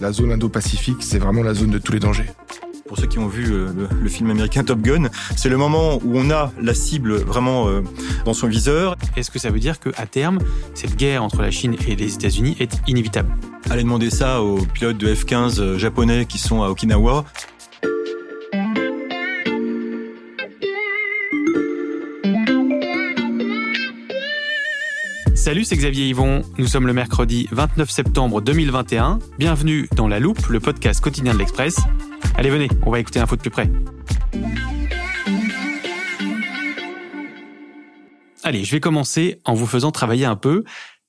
La zone Indo-Pacifique, c'est vraiment la zone de tous les dangers. Pour ceux qui ont vu euh, le, film américain Top Gun, c'est le moment où on a la cible vraiment euh, dans son viseur. Est-ce que ça veut dire qu'à terme, cette guerre entre la Chine et les États-Unis est inévitable? Allez demander ça aux pilotes de F-15 euh, japonais qui sont à Okinawa. Salut, c'est Xavier Yvon. Nous sommes le mercredi 29 septembre 2021. Bienvenue dans La Loupe, le podcast quotidien de l'Express. Allez, venez, on va écouter l'info de plus près. Allez, je vais commencer en vous faisant travailler un peu.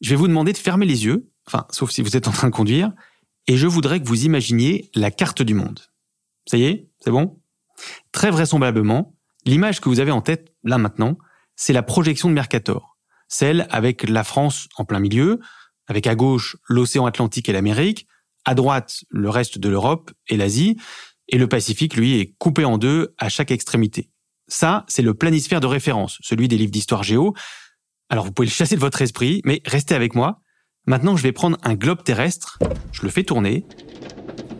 Je vais vous demander de fermer les yeux, enfin, sauf si vous êtes en train de conduire, et je voudrais que vous imaginiez la carte du monde. Ça y est C'est bon? Très vraisemblablement, l'image que vous avez en tête, là maintenant, c'est la projection de Mercator. Celle avec la France en plein milieu, avec à gauche l'océan Atlantique et l'Amérique, à droite le reste de l'Europe et l'Asie, et le Pacifique, lui, est coupé en deux à chaque extrémité. Ça, c'est le planisphère de référence, celui des livres d'histoire géo. Alors vous pouvez le chasser de votre esprit, mais restez avec moi. Maintenant, je vais prendre un globe terrestre, je le fais tourner,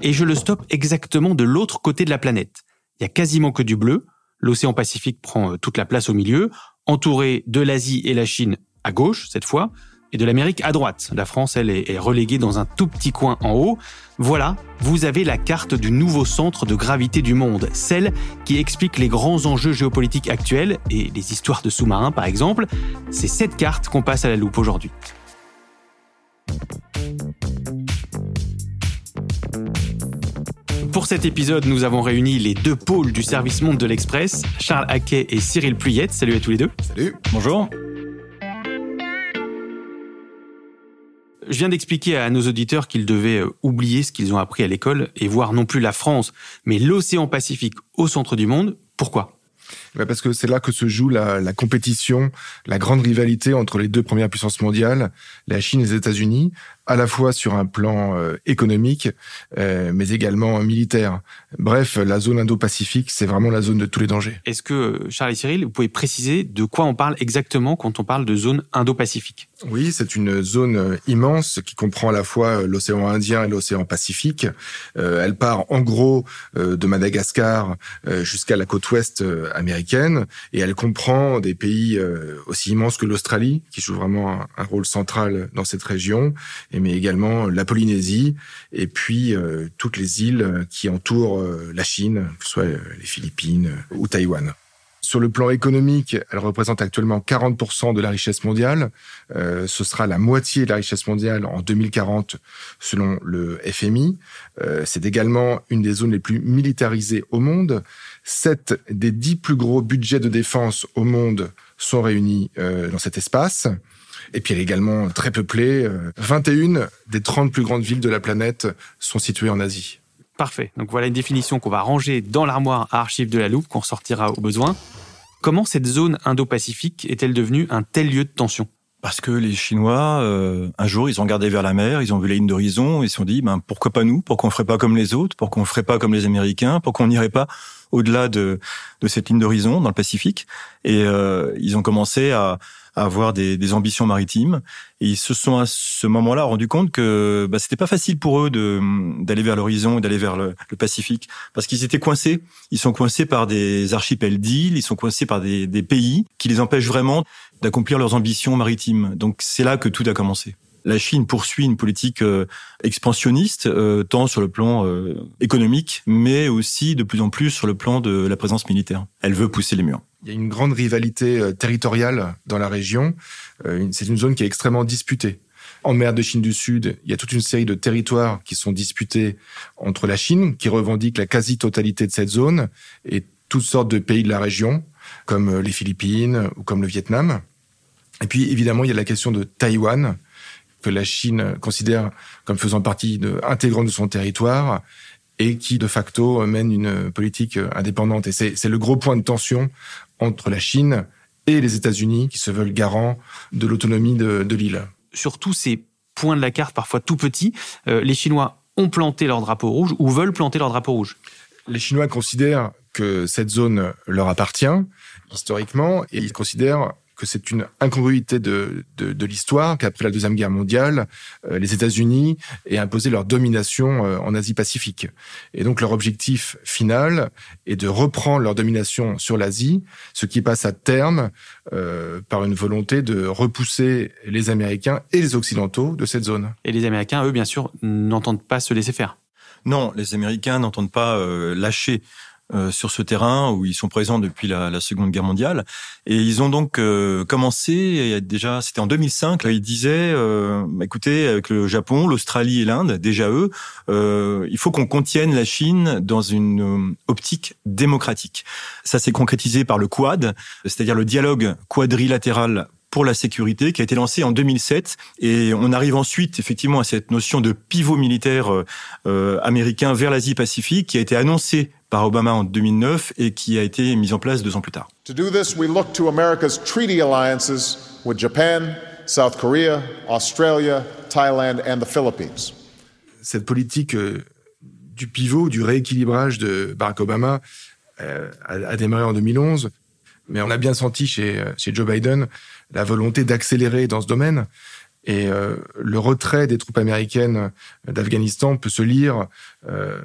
et je le stoppe exactement de l'autre côté de la planète. Il y a quasiment que du bleu, l'océan Pacifique prend euh, toute la place au milieu, entouré de l'Asie et la Chine à gauche, cette fois, et de l'Amérique à droite. La France, elle, est reléguée dans un tout petit coin en haut. Voilà, vous avez la carte du nouveau centre de gravité du monde, celle qui explique les grands enjeux géopolitiques actuels et les histoires de sous-marins par exemple. C'est cette carte qu'on passe à la loupe aujourd'hui. Pour cet épisode, nous avons réuni les deux pôles du service monde de l'Express, Charles Haquet et Cyril Pluyette. Salut à tous les deux. Salut. Bonjour. Je viens d'expliquer à nos auditeurs qu'ils devaient euh, oublier ce qu'ils ont appris à l'école et voir non plus la France, mais l'océan Pacifique au centre du monde. Pourquoi? Parce que c'est là que se joue la, la, compétition, la grande rivalité entre les deux premières puissances mondiales, la Chine et les États-Unis, à la fois sur un plan euh, économique, euh, mais également militaire. Bref, la zone Indo-Pacifique, c'est vraiment la zone de tous les dangers. Est-ce que, Charles et Cyril, vous pouvez préciser de quoi on parle exactement quand on parle de zone Indo-Pacifique? Oui, c'est une zone euh, immense qui comprend à la fois l'océan Indien et l'océan Pacifique. elle part en gros de Madagascar jusqu'à la côte ouest américaine, et elle comprend des pays aussi immenses que l'Australie, qui joue vraiment un, rôle central dans cette région mais également la Polynésie et puis euh, toutes les îles qui entourent euh, la Chine, que ce soit euh, les Philippines ou Taïwan. Sur le plan économique, elle représente actuellement 40% de la richesse mondiale. ce sera la moitié de la richesse mondiale en 2040 selon le FMI. c'est également une des zones les plus militarisées au monde. Sept des dix plus gros budgets de défense au monde sont réunis dans cet espace. Et puis elle est également très peuplée. 21 euh, des 30 plus grandes villes de la planète sont situées en Asie. Parfait. Donc voilà une définition qu'on va ranger dans l'armoire à archives de la loupe qu'on sortira au besoin. Comment cette zone Indo-Pacifique est-elle devenue un tel lieu de tension? Parce que les Chinois, euh, un jour, ils ont regardé vers la mer, ils ont vu la ligne d'horizon, ils se sont dit, ben pourquoi pas nous? Pourquoi on ferait pas comme les autres? Pourquoi on ferait pas comme les Américains? Pourquoi on n'irait pas au-delà de, de cette ligne d'horizon dans le Pacifique? Et euh, ils ont commencé à, avoir des, des, ambitions maritimes. Et ils se sont à ce moment-là rendu compte que bah, c'était pas facile pour eux d'aller vers l'horizon d'aller vers le, le, Pacifique parce qu'ils étaient coincés. Ils sont coincés par des archipels d'îles, ils sont coincés par des, des pays qui les empêchent vraiment d'accomplir leurs ambitions maritimes. Donc c'est là que tout a commencé la Chine poursuit une politique euh, expansionniste, euh, tant sur le plan euh, économique, mais aussi de plus en plus sur le plan de la présence militaire. Elle veut pousser les murs. Il y a une grande rivalité euh, territoriale dans la région. Euh, c'est une zone qui est extrêmement disputée. En mer de Chine du Sud, il y a toute une série de territoires qui sont disputés entre la Chine, qui revendique la quasi-totalité de cette zone, et toutes sortes de pays de la région, comme euh, les Philippines ou comme le Vietnam. Et puis, évidemment, il y a la question de Taïwan, que la Chine considère comme faisant partie intégrante de son territoire et qui de facto mène une politique indépendante. Et c'est le gros point de tension entre la Chine et les États-Unis qui se veulent garants de l'autonomie de, l'île. Sur tous ces points de la carte, parfois tout petits, euh, les Chinois ont planté leur drapeau rouge ou veulent planter leur drapeau rouge? Les Chinois considèrent que cette zone leur appartient historiquement et ils considèrent que c'est une incongruité de, de, de l'histoire qu'après la Deuxième Guerre mondiale, euh, les États-Unis aient imposé leur domination euh, en Asie-Pacifique. Et donc leur objectif final est de reprendre leur domination sur l'Asie, ce qui passe à terme euh, par une volonté de repousser les Américains et les Occidentaux de cette zone. Et les Américains, eux, bien sûr, n'entendent pas se laisser faire. Non, les Américains n'entendent pas euh, lâcher euh, sur ce terrain où ils sont présents depuis la, la Seconde Guerre mondiale. Et ils ont donc euh, commencé, déjà, c'était en 2005, là, ils disaient, euh, écoutez, avec le Japon, l'Australie et l'Inde, déjà eux, euh, il faut qu'on contienne la Chine dans une optique démocratique. Ça s'est concrétisé par le Quad, c'est-à-dire le dialogue quadrilatéral pour la sécurité qui a été lancé en 2007 et on arrive ensuite effectivement à cette notion de pivot militaire euh, américain vers l'Asie-Pacifique qui a été annoncé par Obama en 2009 et qui a été mise en place deux ans plus tard. To do this, we look to America's treaty alliances with Japan, South Korea, Australia, Thailand and the Philippines. Cette politique euh, du pivot, du rééquilibrage de Barack Obama euh, a, a, démarré en 2011, mais on a bien senti chez, euh, chez Joe Biden la volonté d'accélérer dans ce domaine. Et euh, le retrait des troupes américaines d'Afghanistan peut se lire euh,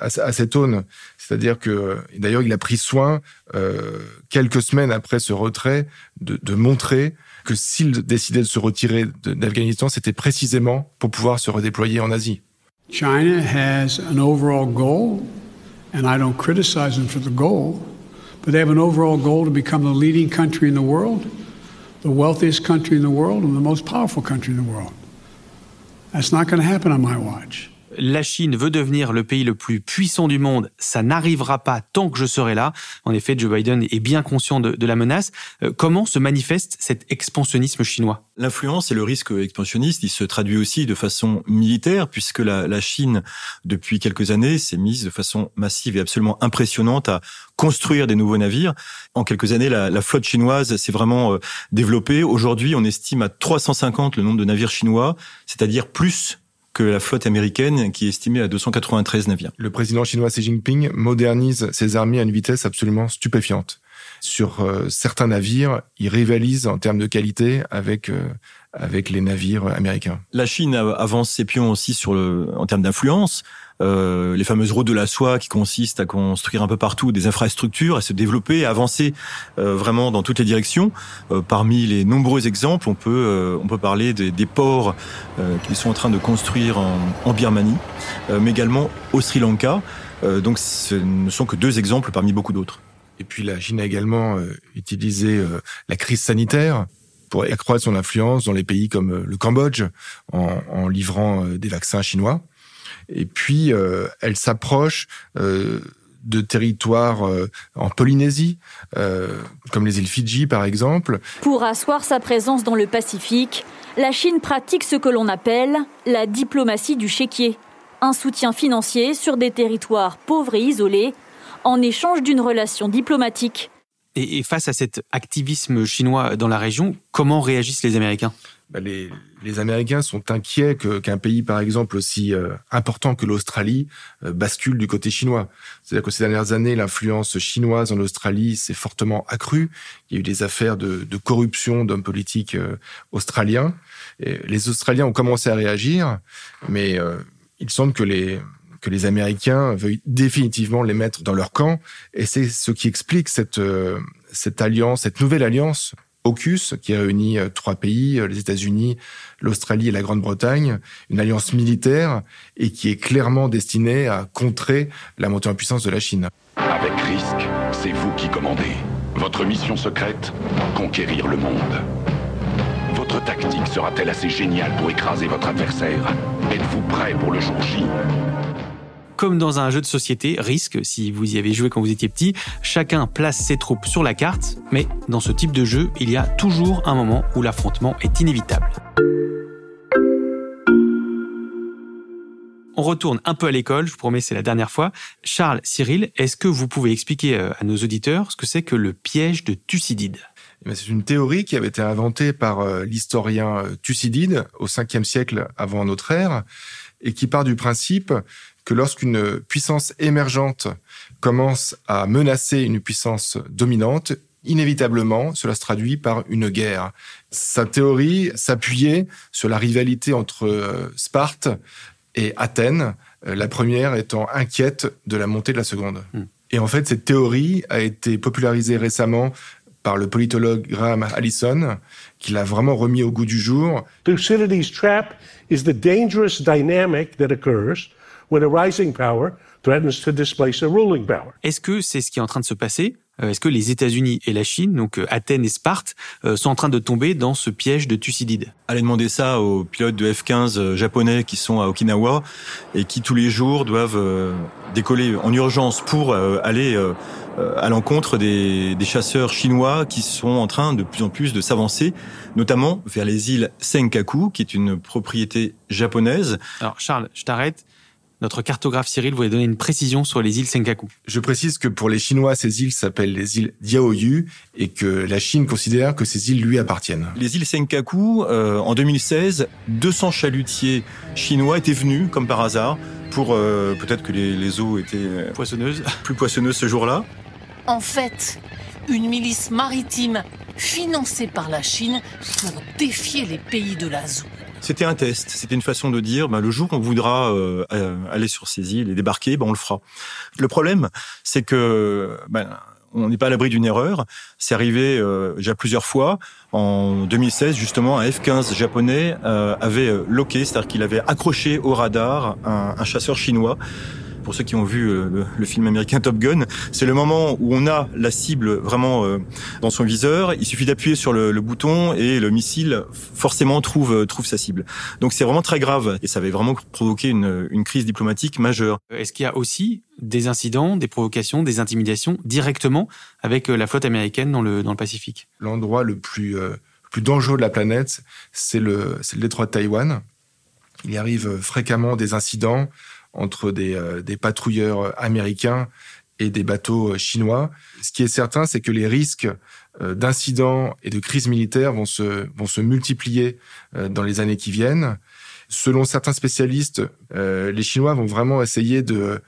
à, cette aune. C'est-à-dire que, d'ailleurs, il a pris soin, euh, quelques semaines après ce retrait, de, de montrer que s'il décidait de se retirer d'Afghanistan, c'était précisément pour pouvoir se redéployer en Asie. China has an overall goal, and I don't criticize them for the goal, but they have an overall goal to become the leading country in the world the wealthiest country in the world and the most powerful country in the world. That's not going to happen on my watch. La Chine veut devenir le pays le plus puissant du monde, ça n'arrivera pas tant que je serai là. En effet, Joe Biden est bien conscient de, la menace. Euh, comment se manifeste cet expansionnisme chinois? L'influence et le risque expansionniste, il se traduit aussi de façon militaire, puisque la, Chine, depuis quelques années, s'est mise de façon massive et absolument impressionnante à construire des nouveaux navires. En quelques années, la, la flotte chinoise s'est vraiment euh, développée. Aujourd'hui, on estime à 350 le nombre de navires chinois, c'est-à-dire plus que la flotte américaine qui est estimée à 293 navires. Le président chinois Xi Jinping modernise ses armées à une vitesse absolument stupéfiante. Sur euh, certains navires, il rivalise en termes de qualité avec euh, avec les navires américains. La Chine avance ses pions aussi sur le, en termes d'influence. Euh, les fameuses routes de la soie qui consistent à construire un peu partout des infrastructures, à se développer, à avancer euh, vraiment dans toutes les directions. Euh, parmi les nombreux exemples, on peut euh, on peut parler des, des ports euh, qu'ils sont en train de construire en, en Birmanie, mais également au Sri Lanka. donc ce ne sont que deux exemples parmi beaucoup d'autres. Et puis la Chine a également utilisé la crise sanitaire pour accroître son influence dans les pays comme le Cambodge en, en livrant des vaccins chinois. Et puis, euh, elle s'approche euh, de territoires euh, en Polynésie, euh, comme les îles Fidji par exemple. Pour asseoir sa présence dans le Pacifique, la Chine pratique ce que l'on appelle la diplomatie du chéquier, un soutien financier sur des territoires pauvres et isolés, en échange d'une relation diplomatique. Et, et, face à cet activisme chinois dans la région, comment réagissent les Américains? Les, les, Américains sont inquiets qu'un qu pays, par exemple, aussi euh, important que l'Australie, euh, bascule du côté chinois. C'est-à-dire que ces dernières années, l'influence chinoise en Australie s'est fortement accrue. Il y a eu des affaires de, de corruption d'hommes politiques euh, australiens. Et les Australiens ont commencé à réagir, mais euh, il semble que les que les Américains veuillent définitivement les mettre dans leur camp, et c'est ce qui explique cette euh, cette alliance, cette nouvelle alliance AUKUS, qui réunit euh, trois pays, les États-Unis, l'Australie et la Grande-Bretagne, une alliance militaire et qui est clairement destinée à contrer la montée en puissance de la Chine. Avec risque, c'est vous qui commandez. Votre mission secrète, conquérir le monde. Votre tactique sera-t-elle assez géniale pour écraser votre adversaire? Êtes-vous prêt pour le jour J? Comme dans un jeu de société, risque, si vous y avez joué quand vous étiez petit, chacun place ses troupes sur la carte, mais dans ce type de jeu, il y a toujours un moment où l'affrontement est inévitable. On retourne un peu à l'école, je vous promets, c'est la dernière fois. Charles, Cyril, est-ce que vous pouvez expliquer euh, à nos auditeurs ce que c'est que le piège de Thucydide? Eh c'est une théorie qui avait été inventée par euh, l'historien euh, Thucydide au 5e siècle avant notre ère et qui part du principe que lorsqu'une puissance émergente commence à menacer une puissance dominante, inévitablement, cela se traduit par une guerre. Sa théorie s'appuyait sur la rivalité entre euh, Sparte et Athènes, euh, la première étant inquiète de la montée de la seconde. Hmm. Et en fait, cette théorie a été popularisée récemment par le politologue Graham Allison, qui l'a vraiment remis au goût du jour. Thucydides' trap is the dangerous dynamic that occurs when a rising power threatens to displace a ruling power. Est-ce que c'est ce qui est en train de se passer? Euh, Est-ce que les États-Unis et la Chine, donc euh, Athènes et Sparte, euh, sont en train de tomber dans ce piège de Thucydide? Allez demander ça aux pilotes de F-15 japonais qui sont à Okinawa et qui tous les jours doivent décoller en urgence pour aller à l'encontre des, des, chasseurs chinois qui sont en train de plus en plus de s'avancer, notamment vers les îles Senkaku, qui est une propriété japonaise. Alors Charles, je t'arrête. Notre cartographe Cyril voulait donner une précision sur les îles Senkaku. Je précise que pour les Chinois, ces îles s'appellent les îles Diaoyu et que la Chine considère que ces îles lui appartiennent. Les îles Senkaku, euh, en 2016, 200 chalutiers chinois étaient venus, comme par hasard, pour euh, peut-être que les, les, eaux étaient euh, poissonneuses, plus poissonneuses ce jour-là. En fait, une milice maritime financée par la Chine pour défier les pays de la zone. C'était un test, c'était une façon de dire, bah, le jour qu'on voudra euh, euh, aller sur ces îles et débarquer, bah, on le fera. Le problème, c'est que bah, on n'est pas à l'abri d'une erreur. C'est arrivé euh, déjà plusieurs fois. En 2016, justement, un F-15 japonais avait loqué, c'est-à-dire qu'il avait accroché au radar un chasseur chinois pour ceux qui ont vu euh, le, film américain Top Gun, c'est le moment où on a la cible vraiment euh, dans son viseur. Il suffit d'appuyer sur le, bouton et le missile forcément trouve euh, trouve sa cible. Donc c'est vraiment très grave et ça avait vraiment provoqué une, une crise diplomatique majeure. Est-ce qu'il y a aussi des incidents, des provocations, des intimidations directement avec la flotte américaine dans le dans le Pacifique? L'endroit le plus plus dangereux de la planète, c'est le c'est le détroit de Taïwan. Il y arrive fréquemment des incidents entre des, euh, des patrouilleurs américains et des bateaux euh, chinois. Ce qui est certain, c'est que les risques euh, d'incidents et de crises militaires vont se, vont se multiplier dans les années qui viennent. Selon certains spécialistes, les Chinois vont vraiment essayer de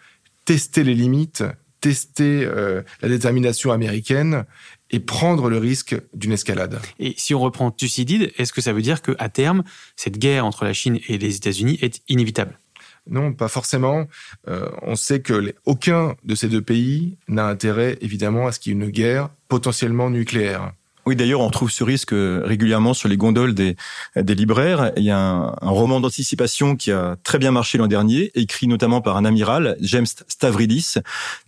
tester les limites, tester la détermination américaine et prendre le risque d'une escalade. Et si on reprend Thucydide, est-ce que ça veut dire qu'à terme, cette guerre entre la Chine et les États-Unis est inévitable? Non, pas forcément. Euh, on sait que aucun de ces deux pays n'a intérêt, évidemment, à ce qu'il y ait une guerre potentiellement nucléaire. Oui, d'ailleurs, on trouve ce risque régulièrement sur les gondoles des, libraires. Il y a un, roman d'anticipation qui a très bien marché l'an dernier, écrit notamment par un amiral, James Stavridis,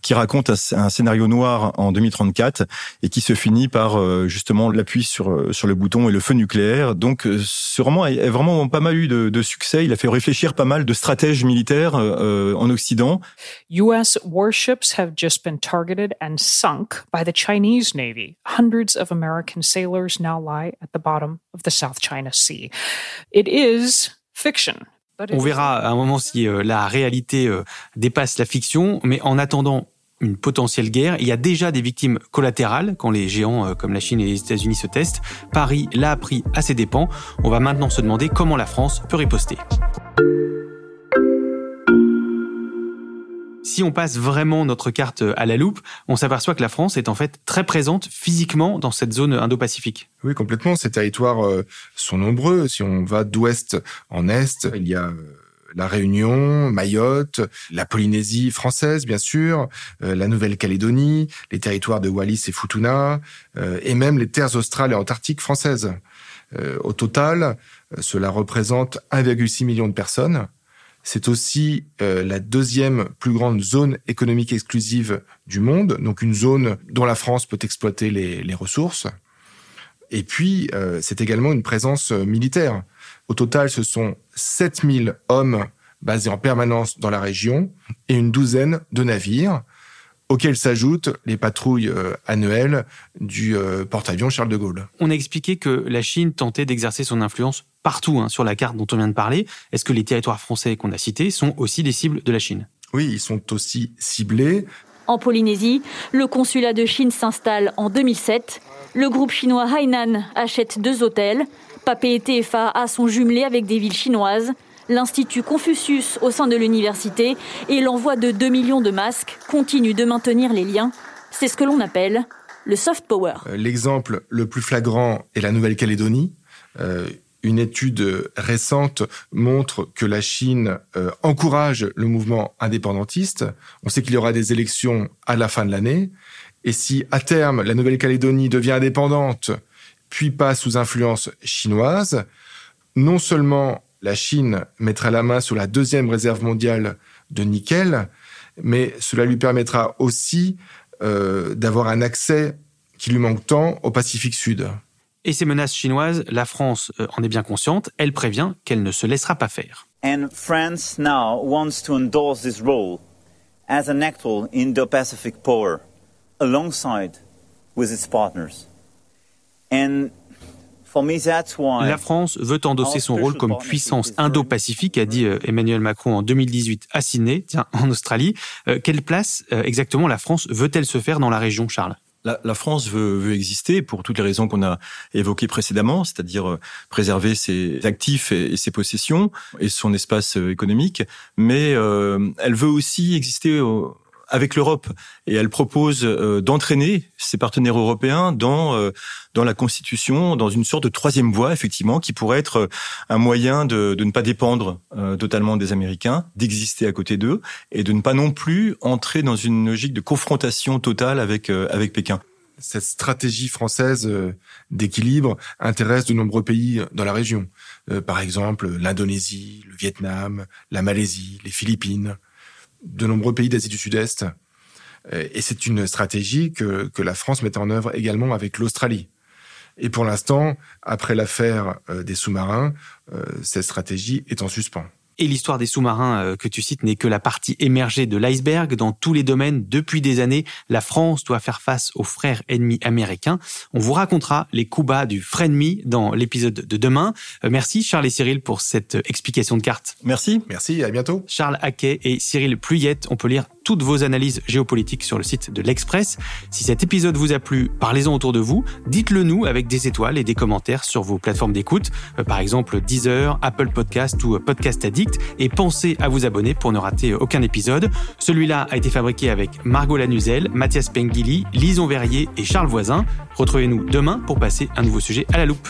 qui raconte un, scénario noir en 2034 et qui se finit par euh, justement l'appui sur euh, sur le bouton et le feu nucléaire. Donc, euh, ce roman a vraiment pas mal eu de, succès. Il a fait réfléchir pas mal de stratèges militaires euh, en Occident. U.S. warships have just been targeted and sunk by the Chinese Navy. Hundreds of American sailors now lie at the bottom of the South China Sea. It is fiction. On verra à un moment si euh, la réalité euh, dépasse la fiction, mais en attendant une potentielle guerre, il y a déjà des victimes collatérales quand les géants euh, comme la Chine et les États-Unis se testent. Paris l'a appris à ses dépens. On va maintenant se demander comment la France peut riposter. Si on passe vraiment notre carte à la loupe, on s'aperçoit que la France est en fait très présente physiquement dans cette zone indo-pacifique. Oui, complètement. Ces territoires euh, sont nombreux. Si on va d'ouest en est, il y a euh, la Réunion, Mayotte, la Polynésie française, bien sûr, euh, la Nouvelle-Calédonie, les territoires de Wallis et Futuna, et même les terres australes et antarctiques françaises. au total, cela représente 1,6 million de personnes. C'est aussi euh, la deuxième plus grande zone économique exclusive du monde, donc une zone dont la France peut exploiter les, ressources. Et puis, euh, c'est également une présence euh, militaire. Au total, ce sont 7000 hommes basés en permanence dans la région et une douzaine de navires auxquels s'ajoutent les patrouilles annuelles du porte-avions Charles de Gaulle. On a expliqué que la Chine tentait d'exercer son influence partout hein, sur la carte dont on vient de parler. Est-ce que les territoires français qu'on a cités sont aussi des cibles de la Chine? Oui, ils sont aussi ciblés. En Polynésie, le consulat de Chine s'installe en 2007. Le groupe chinois Hainan achète deux hôtels. Papé et TFA a sont jumelés avec des villes chinoises. L'Institut Confucius au sein de l'université et l'envoi de 2 millions de masques continuent de maintenir les liens. C'est ce que l'on appelle le soft power. Euh, l'exemple le plus flagrant est la Nouvelle-Calédonie. Euh, une étude récente montre que la Chine euh, encourage le mouvement indépendantiste. On sait qu'il y aura des élections à la fin de l'année. Et si à terme la Nouvelle-Calédonie devient indépendante, puis passe sous influence chinoise, non seulement la Chine mettra la main sur la deuxième réserve mondiale de nickel, mais cela lui permettra aussi euh, d'avoir un accès qui lui manque tant au Pacifique Sud. Et ces menaces chinoises, la France euh, en est bien consciente, elle prévient qu'elle ne se laissera pas faire. And France now wants to endorse this role as an actual Indo-Pacific power alongside with its partners. And la France veut endosser son rôle comme puissance indo-pacifique, a dit euh, Emmanuel Macron en 2018 à Sydney, tiens, en Australie. Euh, quelle place euh, exactement la France veut-elle se faire dans la région, Charles? La, France veut, veut, exister pour toutes les raisons qu'on a évoquées précédemment, c'est-à-dire préserver ses actifs et, ses possessions et son espace économique, mais elle veut aussi exister au, avec l'Europe. Et elle propose euh, d'entraîner ses partenaires européens dans euh, dans la constitution, dans une sorte de troisième voie effectivement qui pourrait être euh, un moyen de, de ne pas dépendre totalement des Américains, d'exister à côté d'eux et de ne pas non plus entrer dans une logique de confrontation totale avec avec Pékin. Cette stratégie française d'équilibre intéresse de nombreux pays dans la région. par exemple, l'Indonésie, le Vietnam, la Malaisie, les Philippines de nombreux pays d'Asie du Sud-Est. Euh, et c'est une stratégie que, que la France met en œuvre également avec l'Australie. Et pour l'instant, après l'affaire euh, des sous-marins, euh, cette stratégie est en suspens. Et l'histoire des sous-marins euh, que tu cites n'est que la partie émergée de l'iceberg. Dans tous les domaines, depuis des années, la France doit faire face aux frères ennemis américains. On vous racontera les coups bas du frenemy dans l'épisode de demain. Euh, merci Charles et Cyril pour cette explication de carte. Merci. Merci, à bientôt. Charles Haquet et Cyril Pluyette, on peut lire toutes vos analyses géopolitiques sur le site de l'Express. Si cet épisode vous a plu, parlez-en autour de vous. Dites-le nous avec des étoiles et des commentaires sur vos plateformes d'écoute, euh, par exemple Deezer, Apple Podcast ou Podcast Addict. Et pensez à vous abonner pour ne rater aucun épisode. Celui-là a été fabriqué avec Margot Lanuzel, Mathias Pengili, Lison Verrier et Charles Voisin. Retrouvez-nous demain pour passer un nouveau sujet à la loupe.